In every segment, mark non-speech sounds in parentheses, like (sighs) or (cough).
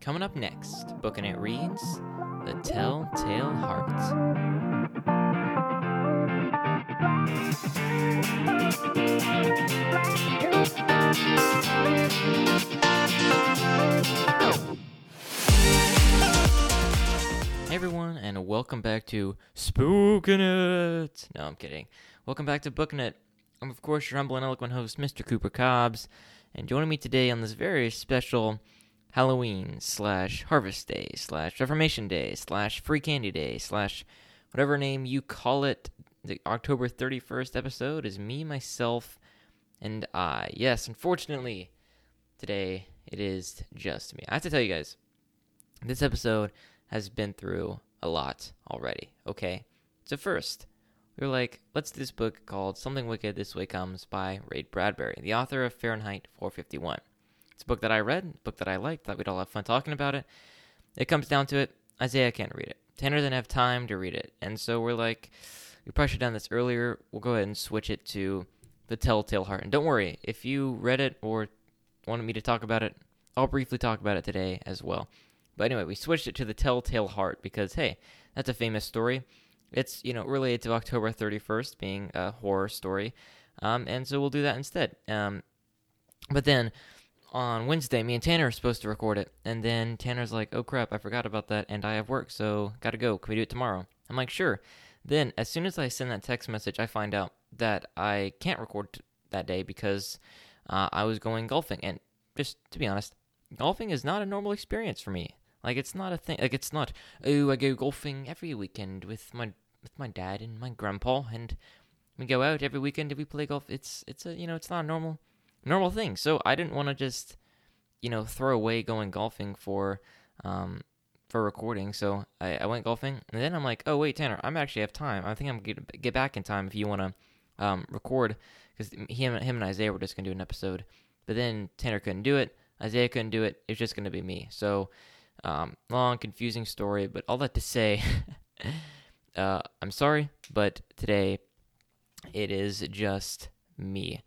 Coming up next, Booking It Reads The Telltale Heart. Hey everyone, and welcome back to Spookin' It. No, I'm kidding. Welcome back to Bookin' It. I'm of course your humble and eloquent host, Mr. Cooper Cobbs, and joining me today on this very special Halloween slash Harvest Day slash Reformation Day slash Free Candy Day slash whatever name you call it, the October 31st episode is me, myself, and I. Yes, unfortunately, today it is just me. I have to tell you guys, this episode has been through a lot already, okay? So, first, we were like, let's do this book called Something Wicked This Way Comes by Ray Bradbury, the author of Fahrenheit 451. It's a book that I read, book that I liked, thought we'd all have fun talking about it. It comes down to it, Isaiah can't read it. Tanner didn't have time to read it. And so we're like, we probably should have done this earlier. We'll go ahead and switch it to The Telltale Heart. And don't worry, if you read it or wanted me to talk about it, I'll briefly talk about it today as well. But anyway, we switched it to The Telltale Heart because, hey, that's a famous story. It's, you know, related to October 31st being a horror story. Um, and so we'll do that instead. Um, but then on Wednesday, me and Tanner are supposed to record it. And then Tanner's like, oh crap, I forgot about that. And I have work, so gotta go. Can we do it tomorrow? I'm like, sure. Then, as soon as I send that text message, I find out that I can't record t- that day because uh, I was going golfing. And just to be honest, golfing is not a normal experience for me. Like it's not a thing. Like it's not. Oh, I go golfing every weekend with my with my dad and my grandpa, and we go out every weekend and we play golf. It's it's a you know it's not normal normal thing. So I didn't want to just you know throw away going golfing for um for recording. So I, I went golfing, and then I'm like, oh wait, Tanner, I'm actually have time. I think I'm gonna get back in time if you want to um record because him him and Isaiah were just gonna do an episode, but then Tanner couldn't do it. Isaiah couldn't do it. It's just gonna be me. So um, long, confusing story, but all that to say, (laughs) uh, I'm sorry, but today it is just me.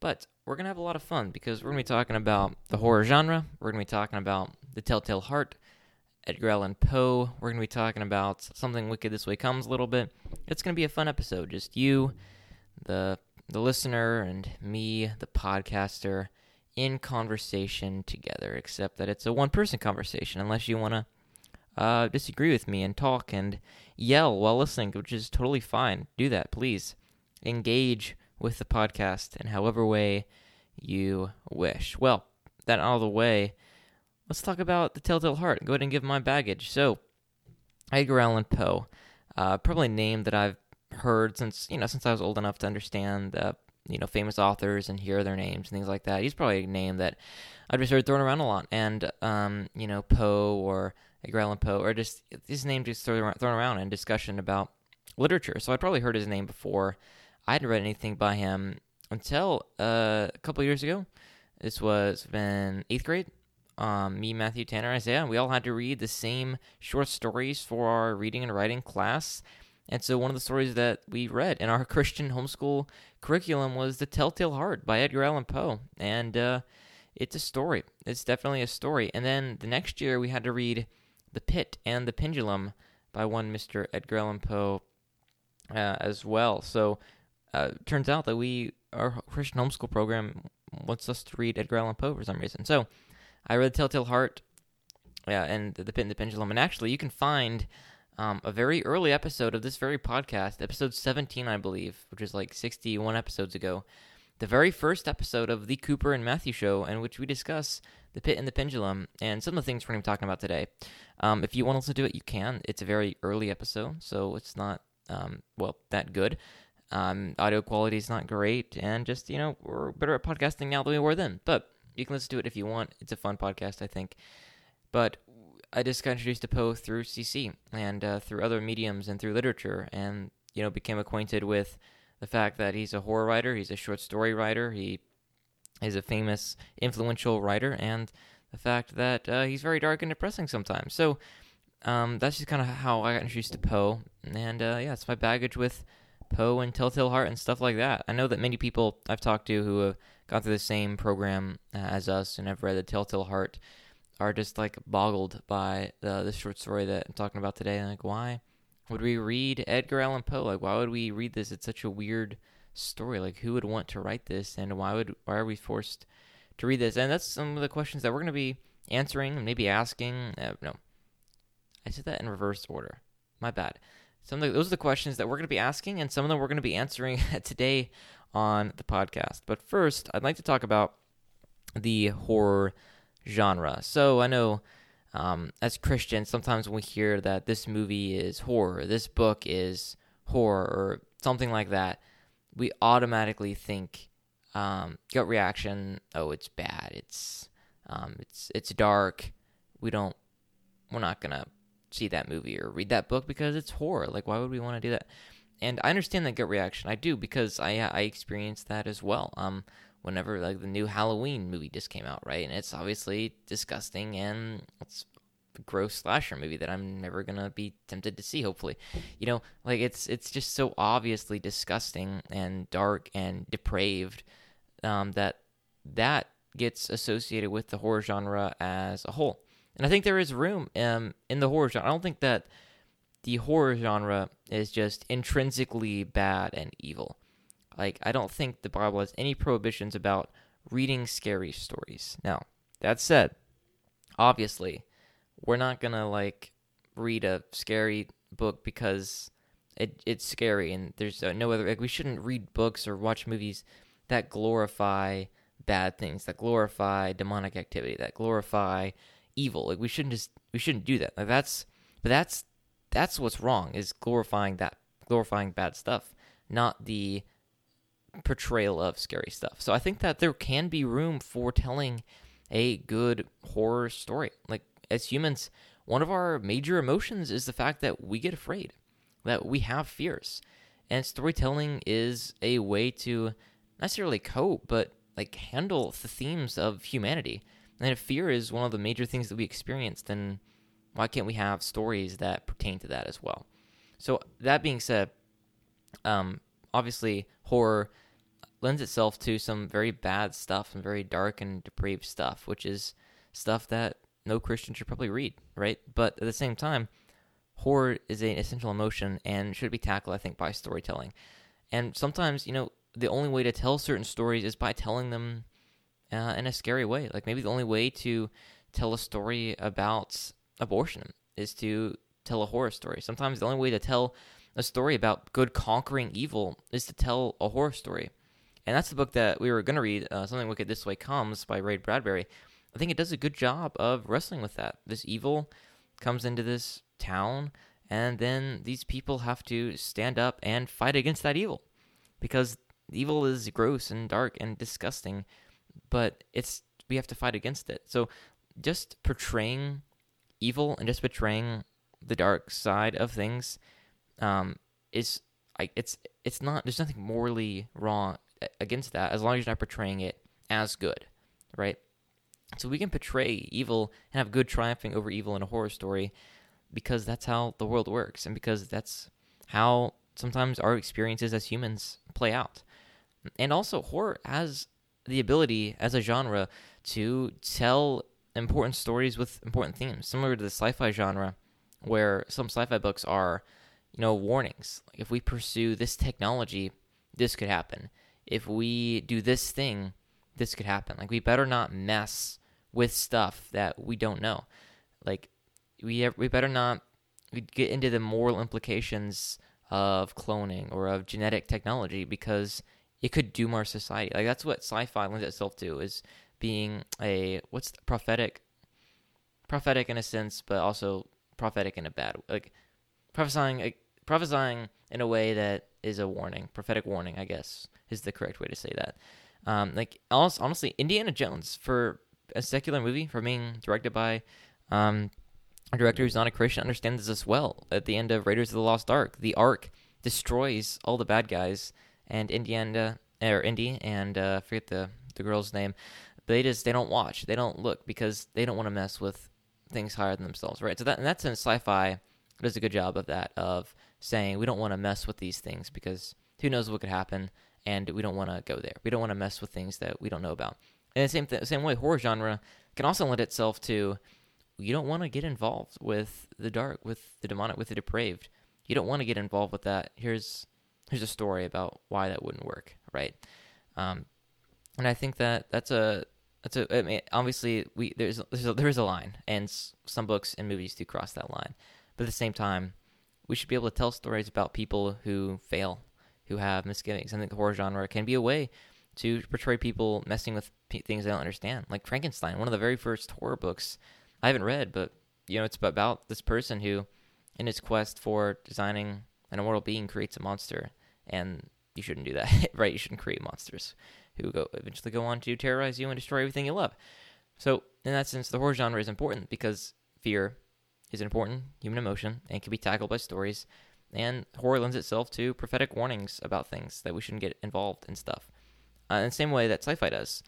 But we're going to have a lot of fun because we're going to be talking about the horror genre. We're going to be talking about The Telltale Heart, Edgar Allan Poe. We're going to be talking about Something Wicked This Way Comes a little bit. It's going to be a fun episode. Just you, the the listener, and me, the podcaster in conversation together, except that it's a one person conversation, unless you want to uh, disagree with me and talk and yell while listening, which is totally fine. Do that, please. Engage with the podcast in however way you wish. Well, that out of the way, let's talk about the Telltale Heart. Go ahead and give my baggage. So, Edgar Allan Poe, uh, probably a name that I've heard since you know since I was old enough to understand uh, you know famous authors and hear their names and things like that. He's probably a name that I've just heard thrown around a lot, and um, you know Poe or Edgar Allan Poe, or just his name just thrown around, thrown around in discussion about literature. So I'd probably heard his name before. I hadn't read anything by him until uh, a couple years ago. This was in eighth grade. Um, me, Matthew, Tanner, Isaiah, we all had to read the same short stories for our reading and writing class. And so one of the stories that we read in our (laughs) Christian homeschool curriculum was The Telltale Heart by Edgar Allan Poe. And uh, it's a story. It's definitely a story. And then the next year we had to read The Pit and the Pendulum by one Mr. Edgar Allan Poe uh, as well. So uh, turns out that we, our Christian homeschool program wants us to read Edgar Allan Poe for some reason. So I read Telltale Heart yeah, and The Pit and the Pendulum. And actually, you can find um, a very early episode of this very podcast, episode 17, I believe, which is like 61 episodes ago. The very first episode of the Cooper and Matthew show, in which we discuss the pit and the pendulum and some of the things we're going to be talking about today. Um, if you want to listen to it, you can. It's a very early episode, so it's not, um, well, that good. Um, audio quality is not great, and just, you know, we're better at podcasting now than we were then. But you can listen to it if you want. It's a fun podcast, I think. But I just got introduced to Poe through CC and uh, through other mediums and through literature, and you know became acquainted with the fact that he's a horror writer, he's a short story writer, he is a famous, influential writer, and the fact that uh, he's very dark and depressing sometimes. So um, that's just kind of how I got introduced to Poe, and uh, yeah, it's my baggage with Poe and Telltale Heart and stuff like that. I know that many people I've talked to who have gone through the same program uh, as us and have read the Telltale Heart are just like boggled by the the short story that I'm talking about today. Like, why would we read Edgar Allan Poe? Like, why would we read this? It's such a weird story. Like, who would want to write this, and why would why are we forced to read this? And that's some of the questions that we're going to be answering and maybe asking. Uh, no, I said that in reverse order. My bad. Some of the, those are the questions that we're going to be asking, and some of them we're going to be answering (laughs) today on the podcast. But first, I'd like to talk about the horror genre. So I know um, as Christians, sometimes when we hear that this movie is horror, this book is horror, or something like that, we automatically think um, gut reaction. Oh, it's bad. It's um, it's it's dark. We don't. We're not gonna see that movie or read that book because it's horror. Like, why would we want to do that? And I understand that gut reaction. I do because I I experienced that as well. Um, whenever like the new Halloween movie just came out, right? And it's obviously disgusting and it's a gross slasher movie that I'm never gonna be tempted to see. Hopefully, you know, like it's it's just so obviously disgusting and dark and depraved um, that that gets associated with the horror genre as a whole. And I think there is room um, in the horror genre. I don't think that the horror genre is just intrinsically bad and evil. Like, I don't think the Bible has any prohibitions about reading scary stories. Now, that said, obviously, we're not going to, like, read a scary book because it, it's scary and there's uh, no other, like, we shouldn't read books or watch movies that glorify bad things, that glorify demonic activity, that glorify evil. Like, we shouldn't just, we shouldn't do that. Like, that's, but that's, that's what's wrong is glorifying that, glorifying bad stuff, not the portrayal of scary stuff. So I think that there can be room for telling a good horror story. Like as humans, one of our major emotions is the fact that we get afraid, that we have fears. And storytelling is a way to not necessarily cope, but like handle the themes of humanity. And if fear is one of the major things that we experience, then why can't we have stories that pertain to that as well? So that being said, um, obviously horror lends itself to some very bad stuff and very dark and depraved stuff, which is stuff that no Christian should probably read, right? But at the same time, horror is an essential emotion and should be tackled, I think, by storytelling. And sometimes, you know, the only way to tell certain stories is by telling them uh, in a scary way. Like maybe the only way to tell a story about abortion is to tell a horror story. Sometimes the only way to tell a story about good conquering evil is to tell a horror story. And that's the book that we were going to read, uh, Something Wicked This Way Comes by Ray Bradbury. I think it does a good job of wrestling with that. This evil comes into this town, and then these people have to stand up and fight against that evil because evil is gross and dark and disgusting, but it's we have to fight against it. So just portraying evil and just portraying the dark side of things um, is like it's it's not there's nothing morally wrong against that as long as you're not portraying it as good, right? So we can portray evil and have good triumphing over evil in a horror story because that's how the world works and because that's how sometimes our experiences as humans play out. And also, horror has the ability as a genre to tell important stories with important themes, similar to the sci fi genre, where some sci fi books are, you know, warnings. Like if we pursue this technology, this could happen if we do this thing, this could happen. Like we better not mess with stuff that we don't know. Like we we better not get into the moral implications of cloning or of genetic technology because it could doom our society. Like that's what sci-fi lends itself to is being a what's prophetic prophetic in a sense, but also prophetic in a bad like prophesying like, prophesying in a way that is a warning, prophetic warning, I guess is the correct way to say that. Um, like honestly, Indiana Jones for a secular movie, for being directed by um, a director who's not a Christian, understands this well. At the end of Raiders of the Lost Ark, the Ark destroys all the bad guys, and Indiana or Indy and uh, forget the the girl's name. They just they don't watch, they don't look because they don't want to mess with things higher than themselves, right? So that in that sense, sci-fi does a good job of that of saying we don't want to mess with these things because who knows what could happen and we don't want to go there. We don't want to mess with things that we don't know about. And the same th- same way, horror genre can also lend itself to you don't want to get involved with the dark, with the demonic, with the depraved. You don't want to get involved with that. Here's here's a story about why that wouldn't work, right? Um, and I think that that's a that's a. I mean, obviously, we there's there's a, there is a line, and s- some books and movies do cross that line. But at the same time, we should be able to tell stories about people who fail, who have misgivings. I think the horror genre can be a way to portray people messing with p- things they don't understand. Like Frankenstein, one of the very first horror books I haven't read, but you know, it's about this person who, in his quest for designing an immortal being, creates a monster, and you shouldn't do that, (laughs) right? You shouldn't create monsters who go eventually go on to terrorize you and destroy everything you love. So, in that sense, the horror genre is important because fear is an important human emotion and can be tackled by stories. And horror lends itself to prophetic warnings about things that we shouldn't get involved in stuff. Uh, in the same way that sci-fi does.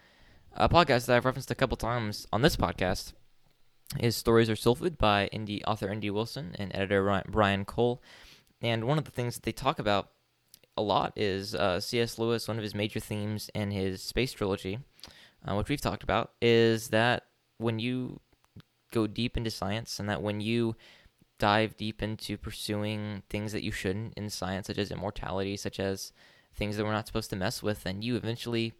A podcast that I've referenced a couple times on this podcast is Stories Are Soul Food by indie author N.D. Wilson and editor Brian Cole. And one of the things that they talk about a lot is uh, C.S. Lewis, one of his major themes in his space trilogy, uh, which we've talked about, is that when you go deep into science and that when you dive deep into pursuing things that you shouldn't in science, such as immortality, such as things that we're not supposed to mess with, then you eventually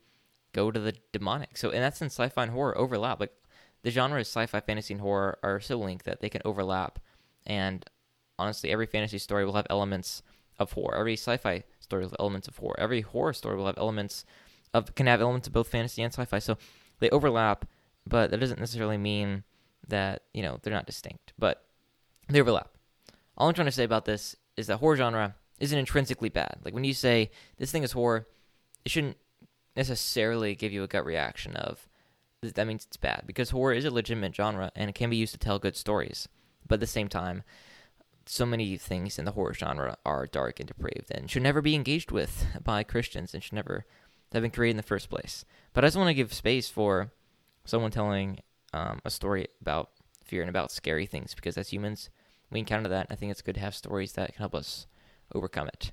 go to the demonic. So in that sense, sci-fi and horror overlap. Like the genres sci-fi, fantasy, and horror are so linked that they can overlap. And honestly, every fantasy story will have elements of horror. Every sci-fi story will have elements of horror. Every horror story will have elements of can have elements of both fantasy and sci-fi. So they overlap, but that doesn't necessarily mean that you know they're not distinct, but they overlap. All I'm trying to say about this is that horror genre isn't intrinsically bad. Like when you say this thing is horror, it shouldn't necessarily give you a gut reaction of that means it's bad because horror is a legitimate genre and it can be used to tell good stories. But at the same time, so many things in the horror genre are dark and depraved and should never be engaged with by Christians and should never have been created in the first place. But I just want to give space for someone telling um, a story about fear and about scary things because as humans, we encounter that. And I think it's good to have stories that can help us overcome it.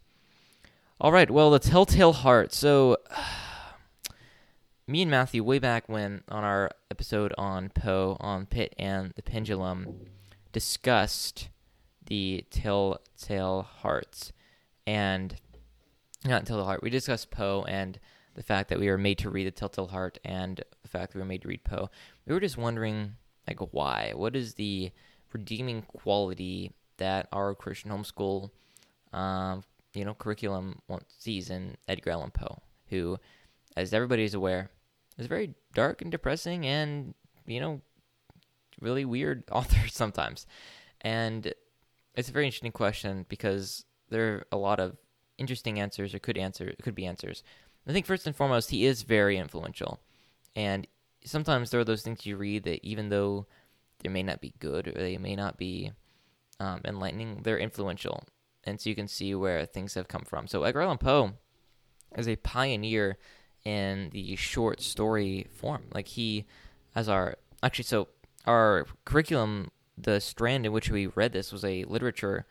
All right, well, the Telltale Heart. So, (sighs) me and Matthew, way back when on our episode on Poe, on Pit and the Pendulum, discussed the Telltale Heart. And, not Telltale Heart, we discussed Poe and the fact that we were made to read the Telltale Heart and the fact that we were made to read Poe. We were just wondering, like, why? What is the redeeming quality that our Christian homeschool, um, you know, curriculum sees in Edgar Allan Poe, who, as everybody is aware, is a very dark and depressing and, you know, really weird (laughs) author sometimes. And it's a very interesting question because there are a lot of interesting answers or could answer could be answers. I think first and foremost, he is very influential, and sometimes there are those things you read that even though they may not be good or they may not be um, enlightening, they're influential, and so you can see where things have come from. So Edgar Allan Poe is a pioneer in the short story form. Like he, as our actually, so our curriculum, the strand in which we read this was a literature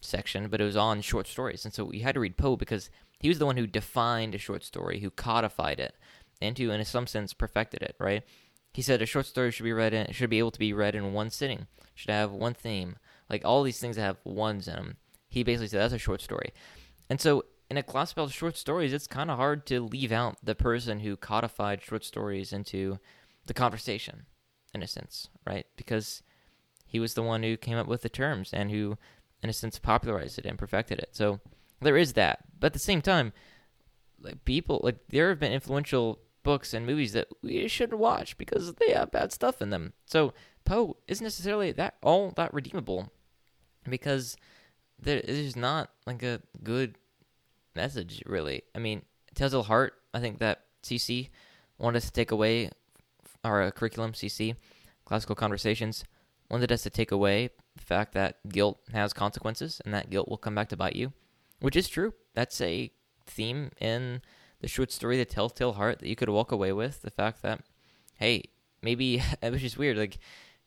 section, but it was on short stories, and so we had to read Poe because he was the one who defined a short story, who codified it, and who, in some sense, perfected it. Right? He said a short story should be read in, should be able to be read in one sitting, should have one theme, like all these things that have ones in them. He basically said that's a short story, and so in a class about short stories, it's kind of hard to leave out the person who codified short stories into the conversation, in a sense, right? Because he was the one who came up with the terms and who, in a sense, popularized it and perfected it. So there is that. But at the same time, like people, like there have been influential books and movies that we shouldn't watch because they have bad stuff in them. So Poe isn't necessarily that all that redeemable because there is not like a good message really. I mean, Telltale Heart, I think that CC wanted us to take away our uh, curriculum CC, classical conversations, wanted us to take away the fact that guilt has consequences and that guilt will come back to bite you, which is true. That's a theme in the short story, The Telltale Heart, that you could walk away with. The fact that, hey, maybe (laughs) which is weird. Like,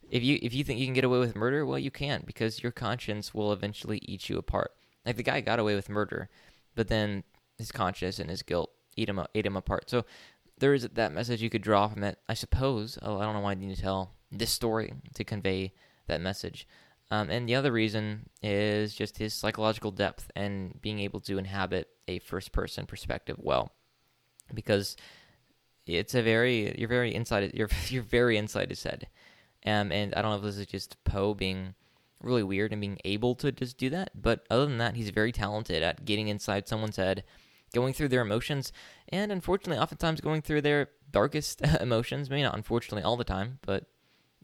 if you if you think you can get away with murder, well, you can't because your conscience will eventually eat you apart. Like the guy got away with murder, but then his conscience and his guilt eat him ate him apart. So there is that message you could draw from it, I suppose. I don't know why I need to tell this story to convey that message. Um, and the other reason is just his psychological depth and being able to inhabit a first person perspective well. Because it's a very you're very inside (laughs) you're you're very inside his head. Um, and I don't know if this is just Poe being really weird and being able to just do that, but other than that, he's very talented at getting inside someone's head, going through their emotions, and unfortunately, oftentimes going through their darkest (laughs) emotions. Maybe not unfortunately all the time, but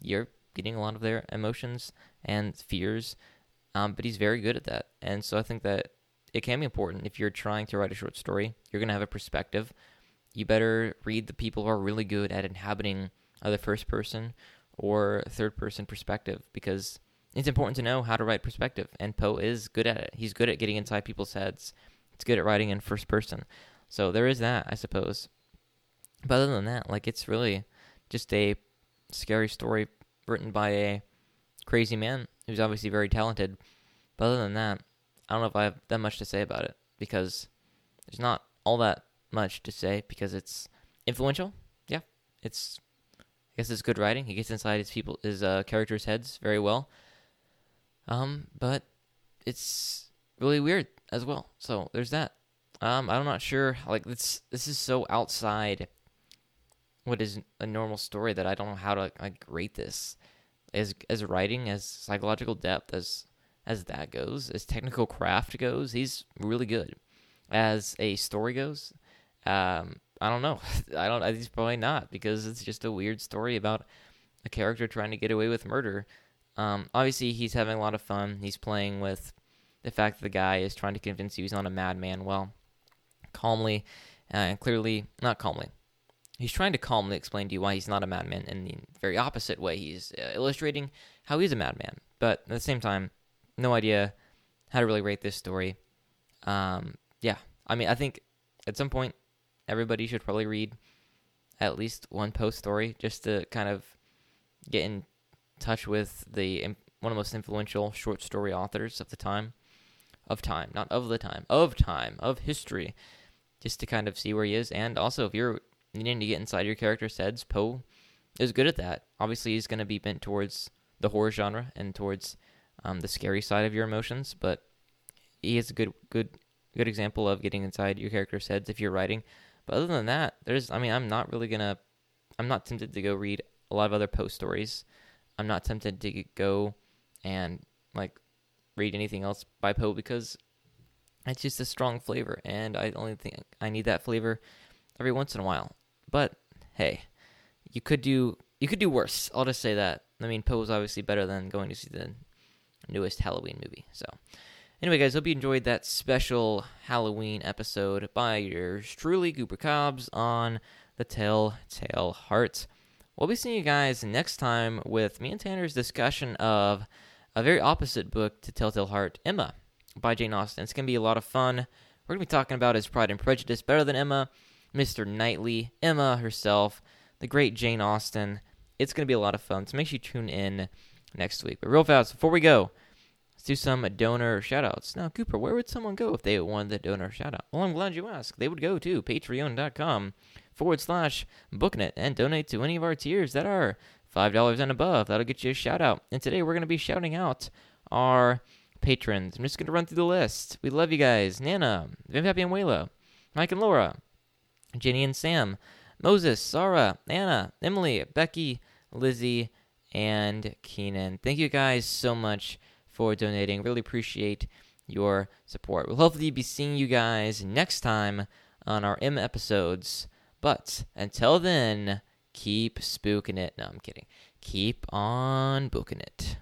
you're getting a lot of their emotions and fears. Um, but he's very good at that, and so I think that it can be important if you're trying to write a short story. You're gonna have a perspective. You better read the people who are really good at inhabiting either first person or third person perspective because it's important to know how to write perspective. And Poe is good at it. He's good at getting inside people's heads. It's good at writing in first person. So there is that, I suppose. But other than that, like it's really just a scary story written by a crazy man who's obviously very talented. But other than that, I don't know if I have that much to say about it because there's not all that much to say because it's influential. Yeah, it's I guess it's good writing. He gets inside his people his uh, characters' heads very well. Um, but it's really weird as well. So there's that. Um, I'm not sure. Like this, this is so outside what is a normal story that I don't know how to like rate this as as writing, as psychological depth, as as that goes, as technical craft goes. He's really good. As a story goes, um, I don't know. (laughs) I don't. He's probably not because it's just a weird story about a character trying to get away with murder. Um, obviously, he's having a lot of fun. He's playing with the fact that the guy is trying to convince you he's not a madman. Well, calmly uh, and clearly, not calmly. He's trying to calmly explain to you why he's not a madman in the very opposite way. He's uh, illustrating how he's a madman. But at the same time, no idea how to really rate this story. Um, yeah, I mean, I think at some point, everybody should probably read at least one Poe story just to kind of get in touch with the one of the most influential short story authors of the time, of time, not of the time, of time, of history, just to kind of see where he is. And also, if you're needing to get inside your character's heads, Poe is good at that. Obviously, he's going to be bent towards the horror genre and towards um, the scary side of your emotions, but he is a good, good, good example of getting inside your character's heads if you're writing. But other than that, there's, I mean, I'm not really gonna, I'm not tempted to go read a lot of other Poe stories. I'm not tempted to go and like read anything else by Poe because it's just a strong flavor, and I only think I need that flavor every once in a while. But hey, you could do you could do worse. I'll just say that. I mean, Poe is obviously better than going to see the newest Halloween movie. So, anyway, guys, hope you enjoyed that special Halloween episode by yours truly, Cooper Cobbs, on the Telltale Heart. We'll be seeing you guys next time with me and Tanner's discussion of a very opposite book to Telltale Heart, Emma, by Jane Austen. It's going to be a lot of fun. We're going to be talking about Is Pride and Prejudice Better Than Emma, Mr. Knightley, Emma herself, the great Jane Austen. It's going to be a lot of fun, so make sure you tune in next week. But real fast, before we go, let's do some donor shoutouts. Now, Cooper, where would someone go if they wanted the donor shoutout? Well, I'm glad you asked. They would go to patreon.com forward slash booknet and donate to any of our tiers that are $5 and above. That'll get you a shout out. And today we're going to be shouting out our patrons. I'm just going to run through the list. We love you guys. Nana, Happy and Wayla, Mike and Laura, Jenny and Sam, Moses, Sarah, Anna, Emily, Becky, Lizzie, and Keenan. Thank you guys so much for donating. Really appreciate your support. We'll hopefully be seeing you guys next time on our M episodes. But until then, keep spooking it. No, I'm kidding. Keep on booking it.